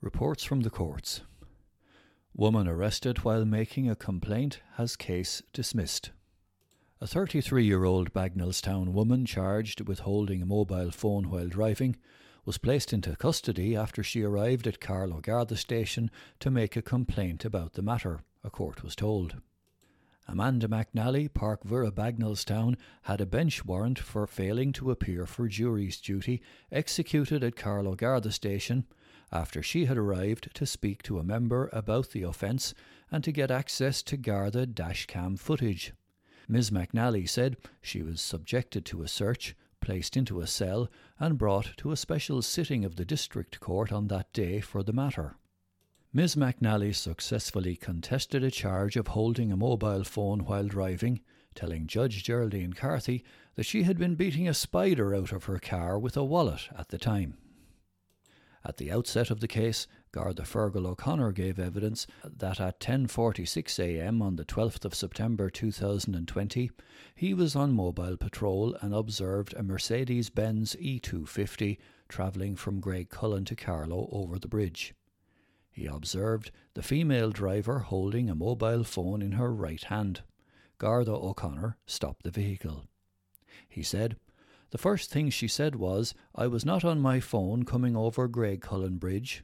Reports from the courts. Woman arrested while making a complaint has case dismissed. A 33 year old Bagnallstown woman charged with holding a mobile phone while driving was placed into custody after she arrived at Carlow Garda station to make a complaint about the matter, a court was told. Amanda McNally, Park Vura Bagnallstown, had a bench warrant for failing to appear for jury's duty executed at Carlow Garda station after she had arrived to speak to a member about the offence and to get access to Garda dashcam footage. Ms. McNally said she was subjected to a search, placed into a cell, and brought to a special sitting of the district court on that day for the matter. Ms. McNally successfully contested a charge of holding a mobile phone while driving, telling Judge Geraldine Carthy that she had been beating a spider out of her car with a wallet at the time. At the outset of the case, Garda Fergal O'Connor gave evidence that at 10:46 a.m. on the 12th of September 2020, he was on mobile patrol and observed a Mercedes-Benz E250 travelling from Graiguecullen to Carlow over the bridge. He observed the female driver holding a mobile phone in her right hand. Garda O'Connor stopped the vehicle. He said, The first thing she said was, I was not on my phone coming over Graiguecullen Bridge,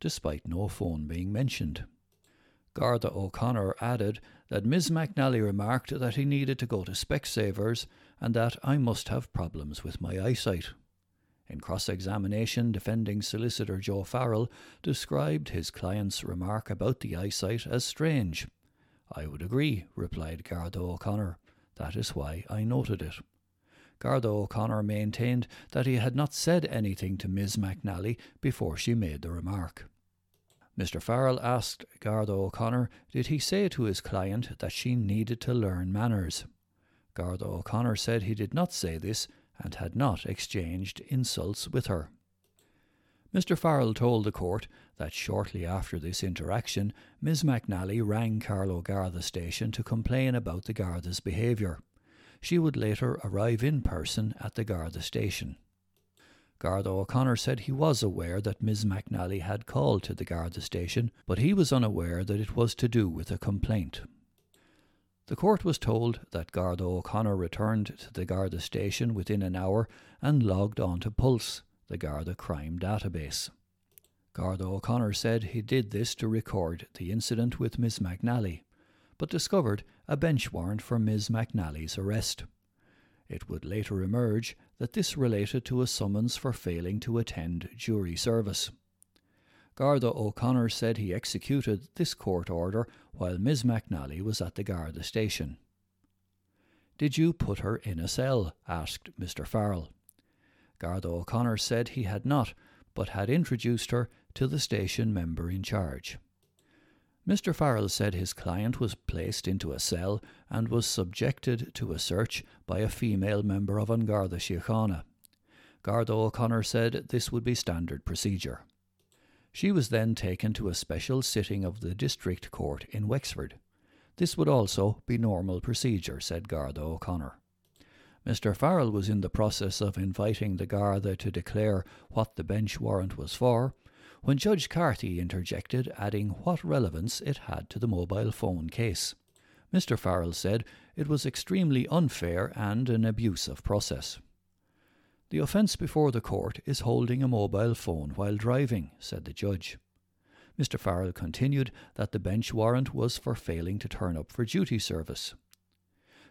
despite no phone being mentioned. Garda O'Connor added that Ms. McNally remarked that he needed to go to Specsavers and that I must have problems with my eyesight. In cross examination, defending solicitor Joe Farrell described his client's remark about the eyesight as strange. I would agree, replied Garda O'Connor. That is why I noted it. Garda O'Connor maintained that he had not said anything to Miss McNally before she made the remark. Mr. Farrell asked Garda O'Connor did he say to his client that she needed to learn manners. Garda O'Connor said he did not say this and had not exchanged insults with her. Mr. Farrell told the court that shortly after this interaction, Miss McNally rang Carlow Garda station to complain about the Garda's behaviour. She would later arrive in person at the Garda station. Garda O'Connor said he was aware that Miss McNally had called to the Garda station, but he was unaware that it was to do with a complaint. The court was told that Garda O'Connor returned to the Garda station within an hour and logged on to Pulse, the Garda crime database. Garda O'Connor said he did this to record the incident with Miss McNally, but discovered a bench warrant for Miss McNally's arrest. It would later emerge that this related to a summons for failing to attend jury service. Garda O'Connor said he executed this court order while Miss McNally was at the Garda station. Did you put her in a cell? asked Mr. Farrell. Garda O'Connor said he had not, but had introduced her to the station member in charge. Mr. Farrell said his client was placed into a cell and was subjected to a search by a female member of An Garda Síochána. Garda O'Connor said this would be standard procedure. She was then taken to a special sitting of the District Court in Wexford. This would also be normal procedure, said Garda O'Connor. Mr. Farrell was in the process of inviting the Garda to declare what the bench warrant was for when Judge Carthy interjected, adding what relevance it had to the mobile phone case. Mr. Farrell said it was extremely unfair and an abuse of process. The offence before the court is holding a mobile phone while driving, said the judge. Mr. Farrell continued that the bench warrant was for failing to turn up for duty service.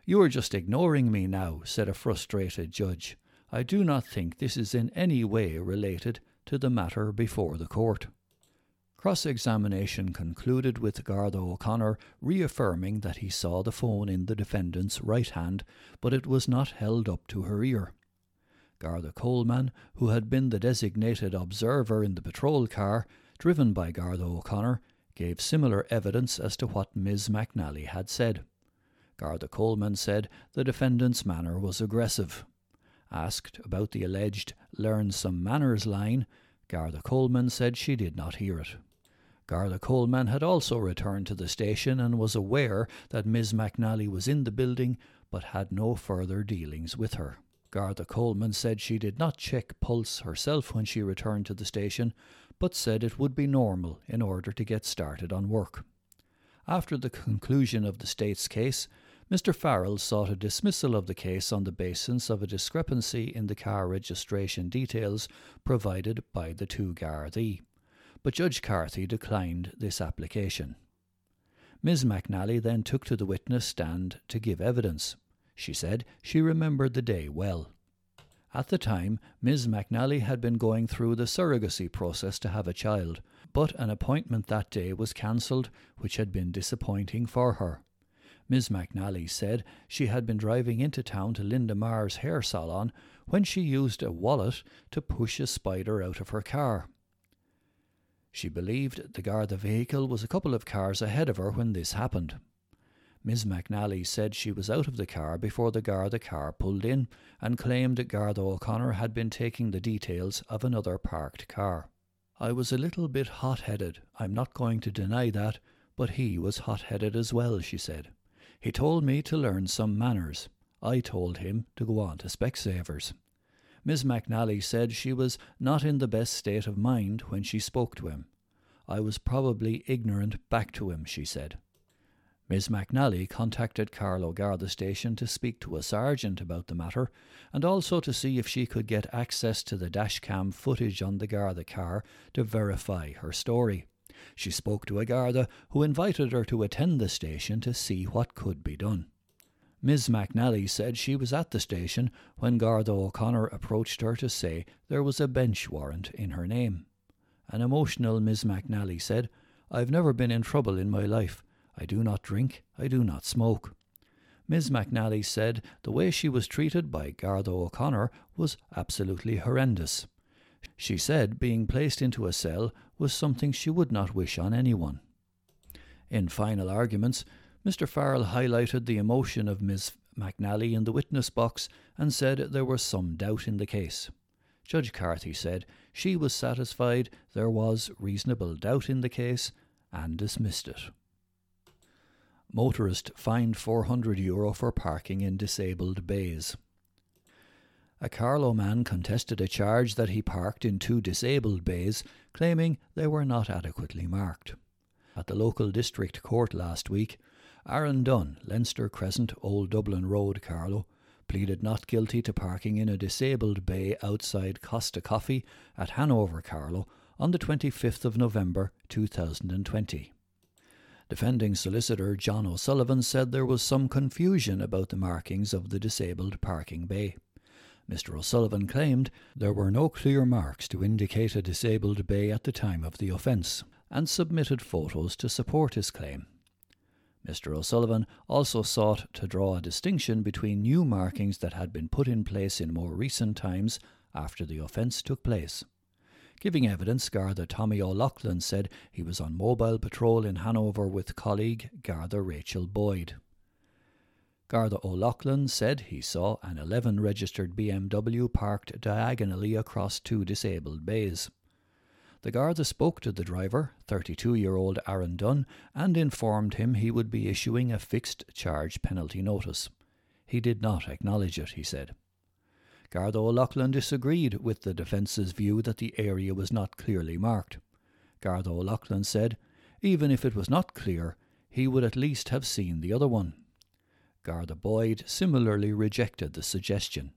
You are just ignoring me now, said a frustrated judge. I do not think this is in any way related to the matter before the court. Cross examination concluded with Garda O'Connor reaffirming that he saw the phone in the defendant's right hand, but it was not held up to her ear. Garda Coleman, who had been the designated observer in the patrol car, driven by Garda O'Connor, gave similar evidence as to what Miss McNally had said. Garda Coleman said the defendant's manner was aggressive. Asked about the alleged learn some manners line, Garda Coleman said she did not hear it. Garda Coleman had also returned to the station and was aware that Miss McNally was in the building but had no further dealings with her. Garda Coleman said she did not check pulse herself when she returned to the station, but said it would be normal in order to get started on work. After the conclusion of the state's case, Mr. Farrell sought a dismissal of the case on the basis of a discrepancy in the car registration details provided by the two Gardaí, but Judge Carthy declined this application. Ms. McNally then took to the witness stand to give evidence. She said she remembered the day well. At the time, Ms. McNally had been going through the surrogacy process to have a child, but an appointment that day was cancelled, which had been disappointing for her. Ms. McNally said she had been driving into town to Linda Marr's hair salon when she used a wallet to push a spider out of her car. She believed the Garda vehicle was a couple of cars ahead of her when this happened. Ms. McNally said she was out of the car before the Garda car pulled in and claimed that Garda O'Connor had been taking the details of another parked car. I was a little bit hot headed, I'm not going to deny that, but he was hot headed as well, she said. He told me to learn some manners. I told him to go on to Specsavers. Miss McNally said she was not in the best state of mind when she spoke to him. I was probably ignorant back to him, she said. Miss McNally contacted Carlow Garda station to speak to a sergeant about the matter and also to see if she could get access to the dashcam footage on the Garda car to verify her story. She spoke to a Garda who invited her to attend the station to see what could be done. Ms. McNally said she was at the station when Garda O'Connor approached her to say there was a bench warrant in her name. An emotional Ms. McNally said, I've never been in trouble in my life. I do not drink, I do not smoke. Ms. McNally said the way she was treated by Garda O'Connor was absolutely horrendous. She said being placed into a cell was something she would not wish on anyone. In final arguments, Mr. Farrell highlighted the emotion of Miss McNally in the witness box and said there was some doubt in the case. Judge Carthy said she was satisfied there was reasonable doubt in the case and dismissed it. Motorist fined 400 euro for parking in disabled bays. A Carlow man contested a charge that he parked in two disabled bays, claiming they were not adequately marked. At the local district court last week, Aaron Dunn, Leinster Crescent, Old Dublin Road, Carlow, pleaded not guilty to parking in a disabled bay outside Costa Coffee at Hanover, Carlow, on the 25th of November 2020. Defending solicitor John O'Sullivan said there was some confusion about the markings of the disabled parking bay. Mr. O'Sullivan claimed there were no clear marks to indicate a disabled bay at the time of the offence, and submitted photos to support his claim. Mr. O'Sullivan also sought to draw a distinction between new markings that had been put in place in more recent times after the offence took place. Giving evidence, Garda Tommy O'Loughlin said he was on mobile patrol in Hanover with colleague Garda Rachel Boyd. Garda O'Loughlin said he saw an 11 registered BMW parked diagonally across two disabled bays. The Garda spoke to the driver, 32 year old Aaron Dunn, and informed him he would be issuing a fixed charge penalty notice. He did not acknowledge it, he said. Garda O'Loughlin disagreed with the defence's view that the area was not clearly marked. Garda O'Loughlin said, even if it was not clear, he would at least have seen the other one. Garda Boyd similarly rejected the suggestion.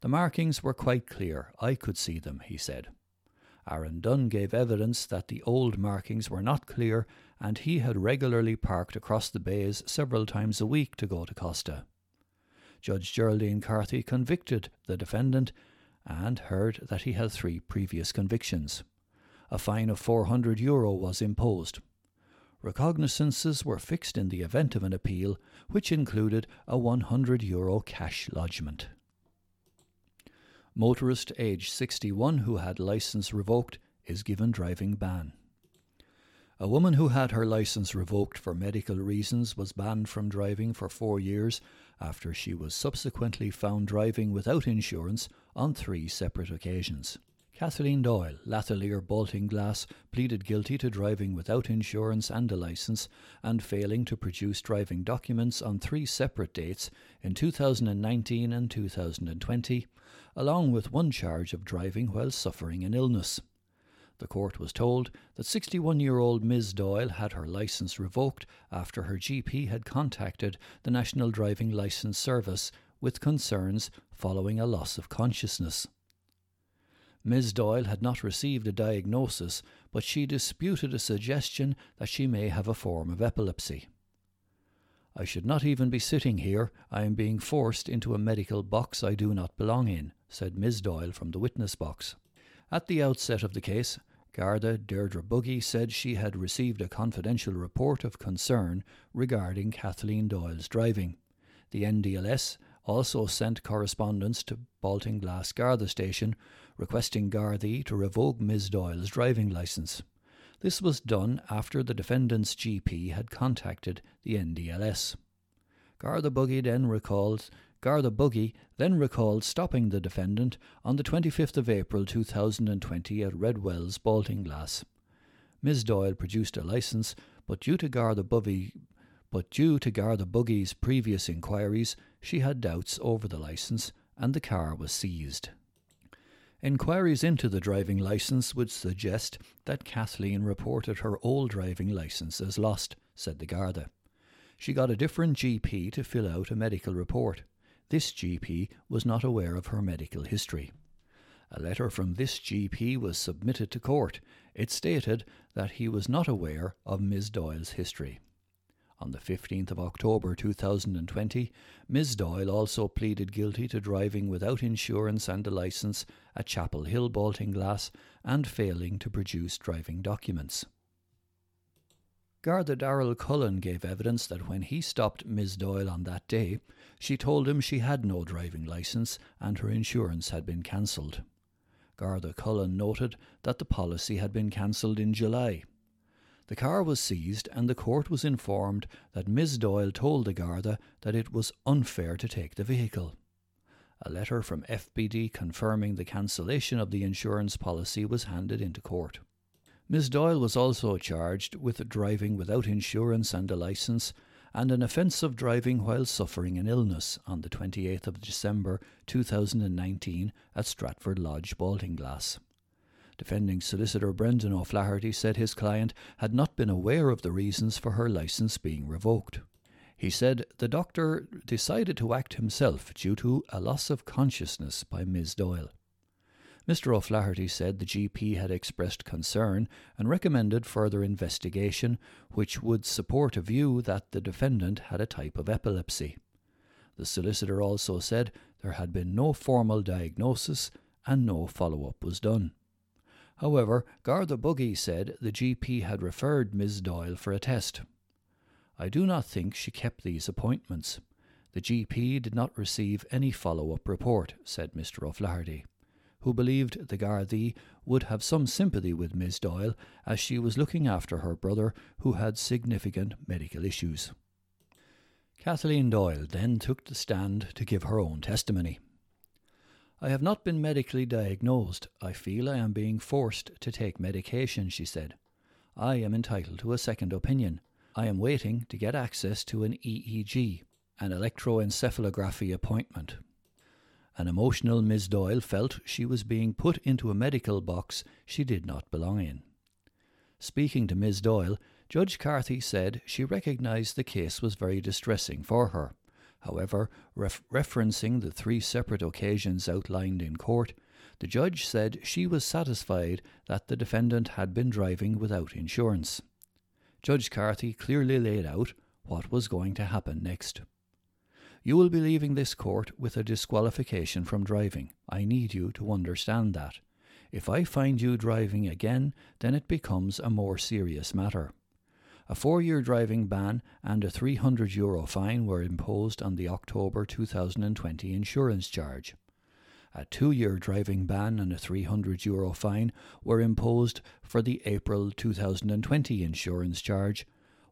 The markings were quite clear, I could see them, he said. Aaron Dunn gave evidence that the old markings were not clear and he had regularly parked across the bays several times a week to go to Costa. Judge Geraldine Carthy convicted the defendant and heard that he had three previous convictions. A fine of 400 euro was imposed. Recognizances were fixed in the event of an appeal, which included a 100 euro cash lodgment. Motorist age 61 who had license revoked is given driving ban. A woman who had her license revoked for medical reasons was banned from driving for four years after she was subsequently found driving without insurance on three separate occasions. Kathleen Doyle, Lathaleere Bolting Glass, pleaded guilty to driving without insurance and a licence and failing to produce driving documents on three separate dates in 2019 and 2020, along with one charge of driving while suffering an illness. The court was told that 61 year old Ms. Doyle had her licence revoked after her GP had contacted the National Driving Licence Service with concerns following a loss of consciousness. Ms. Doyle had not received a diagnosis, but she disputed a suggestion that she may have a form of epilepsy. I should not even be sitting here. I am being forced into a medical box I do not belong in, said Ms. Doyle from the witness box. At the outset of the case, Garda Deirdre Buggy said she had received a confidential report of concern regarding Kathleen Doyle's driving. The NDLS also sent correspondence to Baltinglass Garda Station requesting Gardaí to revoke Ms. Doyle's driving licence. This was done after the defendant's GP had contacted the NDLS. Garda Buggy then recalled Garda Buggy then recalled stopping the defendant on the 25th of April 2020 at Redwells, Baltinglass. Ms. Doyle produced a licence, but due to Garda Buggy, but due to Garda Buggy's previous inquiries, she had doubts over the licence and the car was seized. Inquiries into the driving licence would suggest that Kathleen reported her old driving licence as lost, said the Garda. She got a different GP to fill out a medical report. This GP was not aware of her medical history. A letter from this GP was submitted to court. It stated that he was not aware of Ms. Doyle's history. On the 15th of October 2020, Ms. Doyle also pleaded guilty to driving without insurance and a licence at Chapel Hill Baltinglass and failing to produce driving documents. Garda Darrell Cullen gave evidence that when he stopped Ms. Doyle on that day, she told him she had no driving licence and her insurance had been cancelled. Garda Cullen noted that the policy had been cancelled in July. The car was seized and the court was informed that Ms. Doyle told the Garda that it was unfair to take the vehicle. A letter from FBD confirming the cancellation of the insurance policy was handed into court. Ms. Doyle was also charged with driving without insurance and a licence and an offence of driving while suffering an illness on the 28th of December 2019 at Stratford Lodge, Baltinglass. Defending solicitor Brendan O'Flaherty said his client had not been aware of the reasons for her licence being revoked. He said the doctor decided to act himself due to a loss of consciousness by Ms. Doyle. Mr. O'Flaherty said the GP had expressed concern and recommended further investigation, which would support a view that the defendant had a type of epilepsy. The solicitor also said there had been no formal diagnosis and no follow up was done. However, Garda Buggy said the GP had referred Ms. Doyle for a test. I do not think she kept these appointments. The GP did not receive any follow up report, said Mr. O'Flaherty who believed the Gardaí would have some sympathy with Miss Doyle as she was looking after her brother who had significant medical issues. Kathleen Doyle then took the stand to give her own testimony. I have not been medically diagnosed. I feel I am being forced to take medication, she said. I am entitled to a second opinion. I am waiting to get access to an EEG, an electroencephalography appointment. An emotional Miss Doyle felt she was being put into a medical box she did not belong in. Speaking to Miss Doyle, Judge Carthy said she recognised the case was very distressing for her. However, ref- referencing the three separate occasions outlined in court, the judge said she was satisfied that the defendant had been driving without insurance. Judge Carthy clearly laid out what was going to happen next. You will be leaving this court with a disqualification from driving. I need you to understand that. If I find you driving again, then it becomes a more serious matter. A four year driving ban and a €300 Euro fine were imposed on the October 2020 insurance charge. A two year driving ban and a €300 Euro fine were imposed for the April 2020 insurance charge,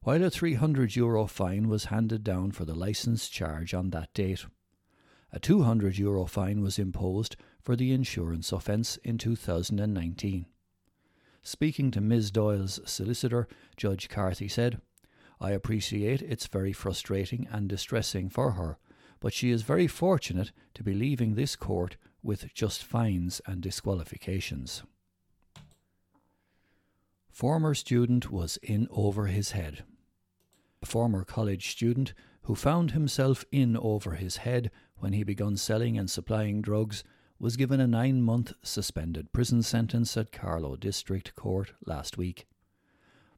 while a 300 euro fine was handed down for the licence charge on that date. A 200 euro fine was imposed for the insurance offence in 2019. Speaking to Ms. Doyle's solicitor, Judge Carthy said, I appreciate it's very frustrating and distressing for her, but she is very fortunate to be leaving this court with just fines and disqualifications. Former student was in over his head. A former college student who found himself in over his head when he began selling and supplying drugs was given a nine month suspended prison sentence at Carlow District Court last week.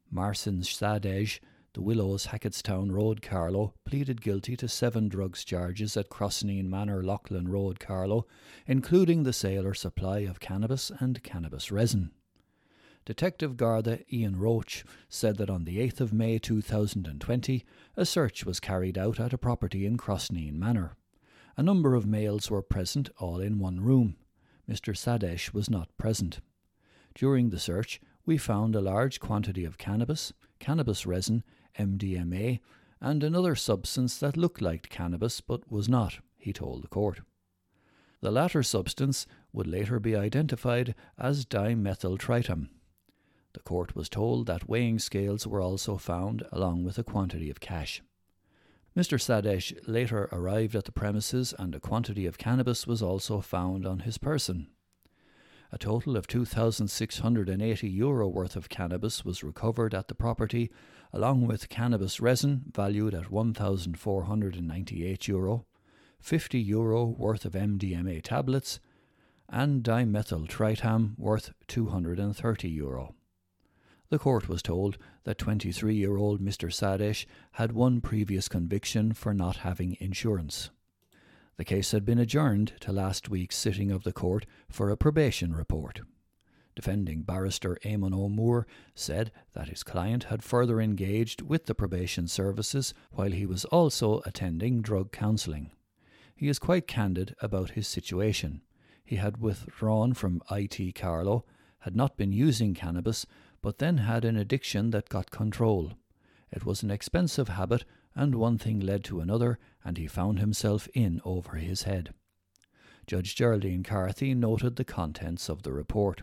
Marcin Sadej, the Willows, Hackettstown Road, Carlow, pleaded guilty to seven drugs charges at Crossneen Manor, Loughlin Road, Carlow, including the sale or supply of cannabis and cannabis resin. Detective Garda Ian Roach said that on the 8th of May 2020, a search was carried out at a property in Crossneen Manor. A number of males were present, all in one room. Mr. Sadesh was not present. During the search, we found a large quantity of cannabis, cannabis resin, MDMA, and another substance that looked like cannabis but was not, he told the court. The latter substance would later be identified as dimethyltryptamine. The court was told that weighing scales were also found, along with a quantity of cash. Mr. Sadesh later arrived at the premises and a quantity of cannabis was also found on his person. A total of 2,680 euro worth of cannabis was recovered at the property, along with cannabis resin valued at 1,498 euro, 50 euro worth of MDMA tablets, and dimethyltryptamine worth 230 euro. The court was told that 23 year old Mr. Sadesh had one previous conviction for not having insurance. The case had been adjourned to last week's sitting of the court for a probation report. Defending barrister Eamon O'Moore said that his client had further engaged with the probation services while he was also attending drug counselling. He is quite candid about his situation. He had withdrawn from IT Carlow, had not been using cannabis, but then had an addiction that got control. It was an expensive habit, and one thing led to another, and he found himself in over his head. Judge Geraldine Carthy noted the contents of the report.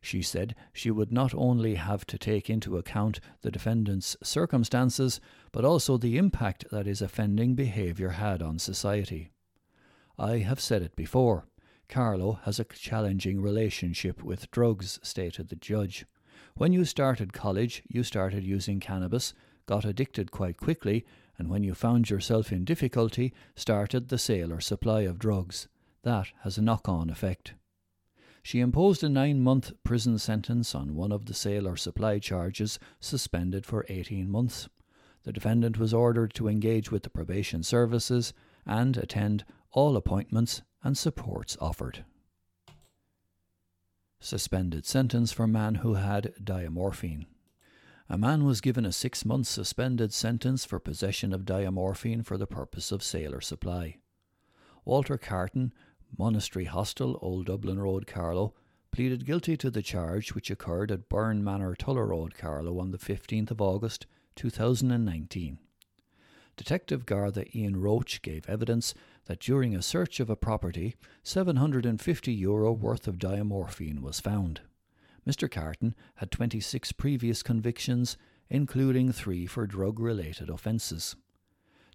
She said she would not only have to take into account the defendant's circumstances, but also the impact that his offending behaviour had on society. I have said it before. Carlow has a challenging relationship with drugs, stated the judge. When you started college, you started using cannabis, got addicted quite quickly, and when you found yourself in difficulty, started the sale or supply of drugs. That has a knock on effect. She imposed a nine month prison sentence on one of the sale or supply charges, suspended for 18 months. The defendant was ordered to engage with the probation services and attend all appointments and supports offered. Suspended sentence for man who had diamorphine. A man was given a six month suspended sentence for possession of diamorphine for the purpose of sale or supply. Walter Carton, Monastery Hostel, Old Dublin Road, Carlow, pleaded guilty to the charge which occurred at Burn Manor, Tullow Road, Carlow on the 15th of August 2019. Detective Garda Ian Roach gave evidence that during a search of a property, 750 euro worth of diamorphine was found. Mr. Carton had 26 previous convictions, including three for drug related offences.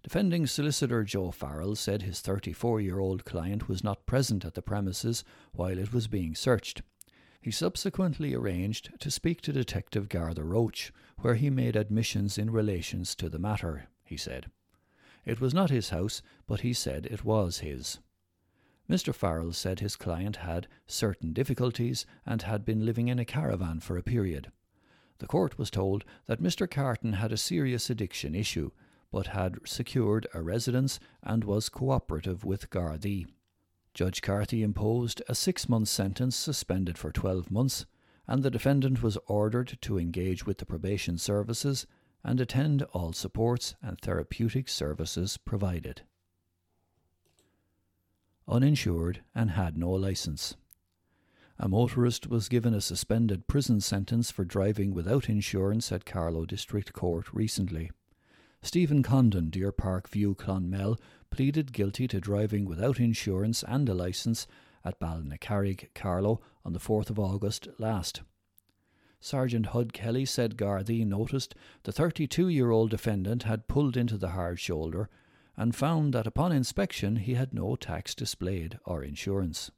Defending solicitor Joe Farrell said his 34 year old client was not present at the premises while it was being searched. He subsequently arranged to speak to Detective Garda Roach, where he made admissions in relations to the matter he said. It was not his house, but he said it was his. Mr. Farrell said his client had certain difficulties and had been living in a caravan for a period. The court was told that Mr. Carton had a serious addiction issue, but had secured a residence and was cooperative with Gardaí. Judge Carthy imposed a six month sentence suspended for 12 months, and the defendant was ordered to engage with the probation services and attend all supports and therapeutic services provided. Uninsured and had no license. A motorist was given a suspended prison sentence for driving without insurance at Carlow District Court recently. Stephen Condon, Deer Park View, Clonmel, pleaded guilty to driving without insurance and a licence at Ballynacarrig, Carlow, on the 4th of August last. Sergeant Hud Kelly said Gardaí noticed the 32 year old defendant had pulled into the hard shoulder and found that upon inspection he had no tax displayed or insurance.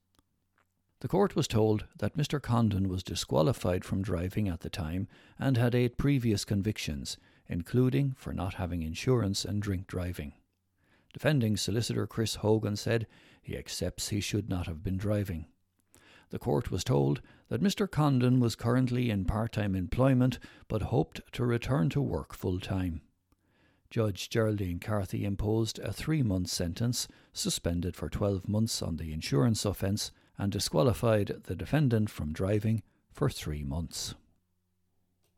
The court was told that Mr. Condon was disqualified from driving at the time and had eight previous convictions, including for not having insurance and drink driving. Defending solicitor Chris Hogan said he accepts he should not have been driving. The court was told that Mr. Condon was currently in part time employment but hoped to return to work full time. Judge Geraldine Carthy imposed a three month sentence, suspended for 12 months on the insurance offence, and disqualified the defendant from driving for three months.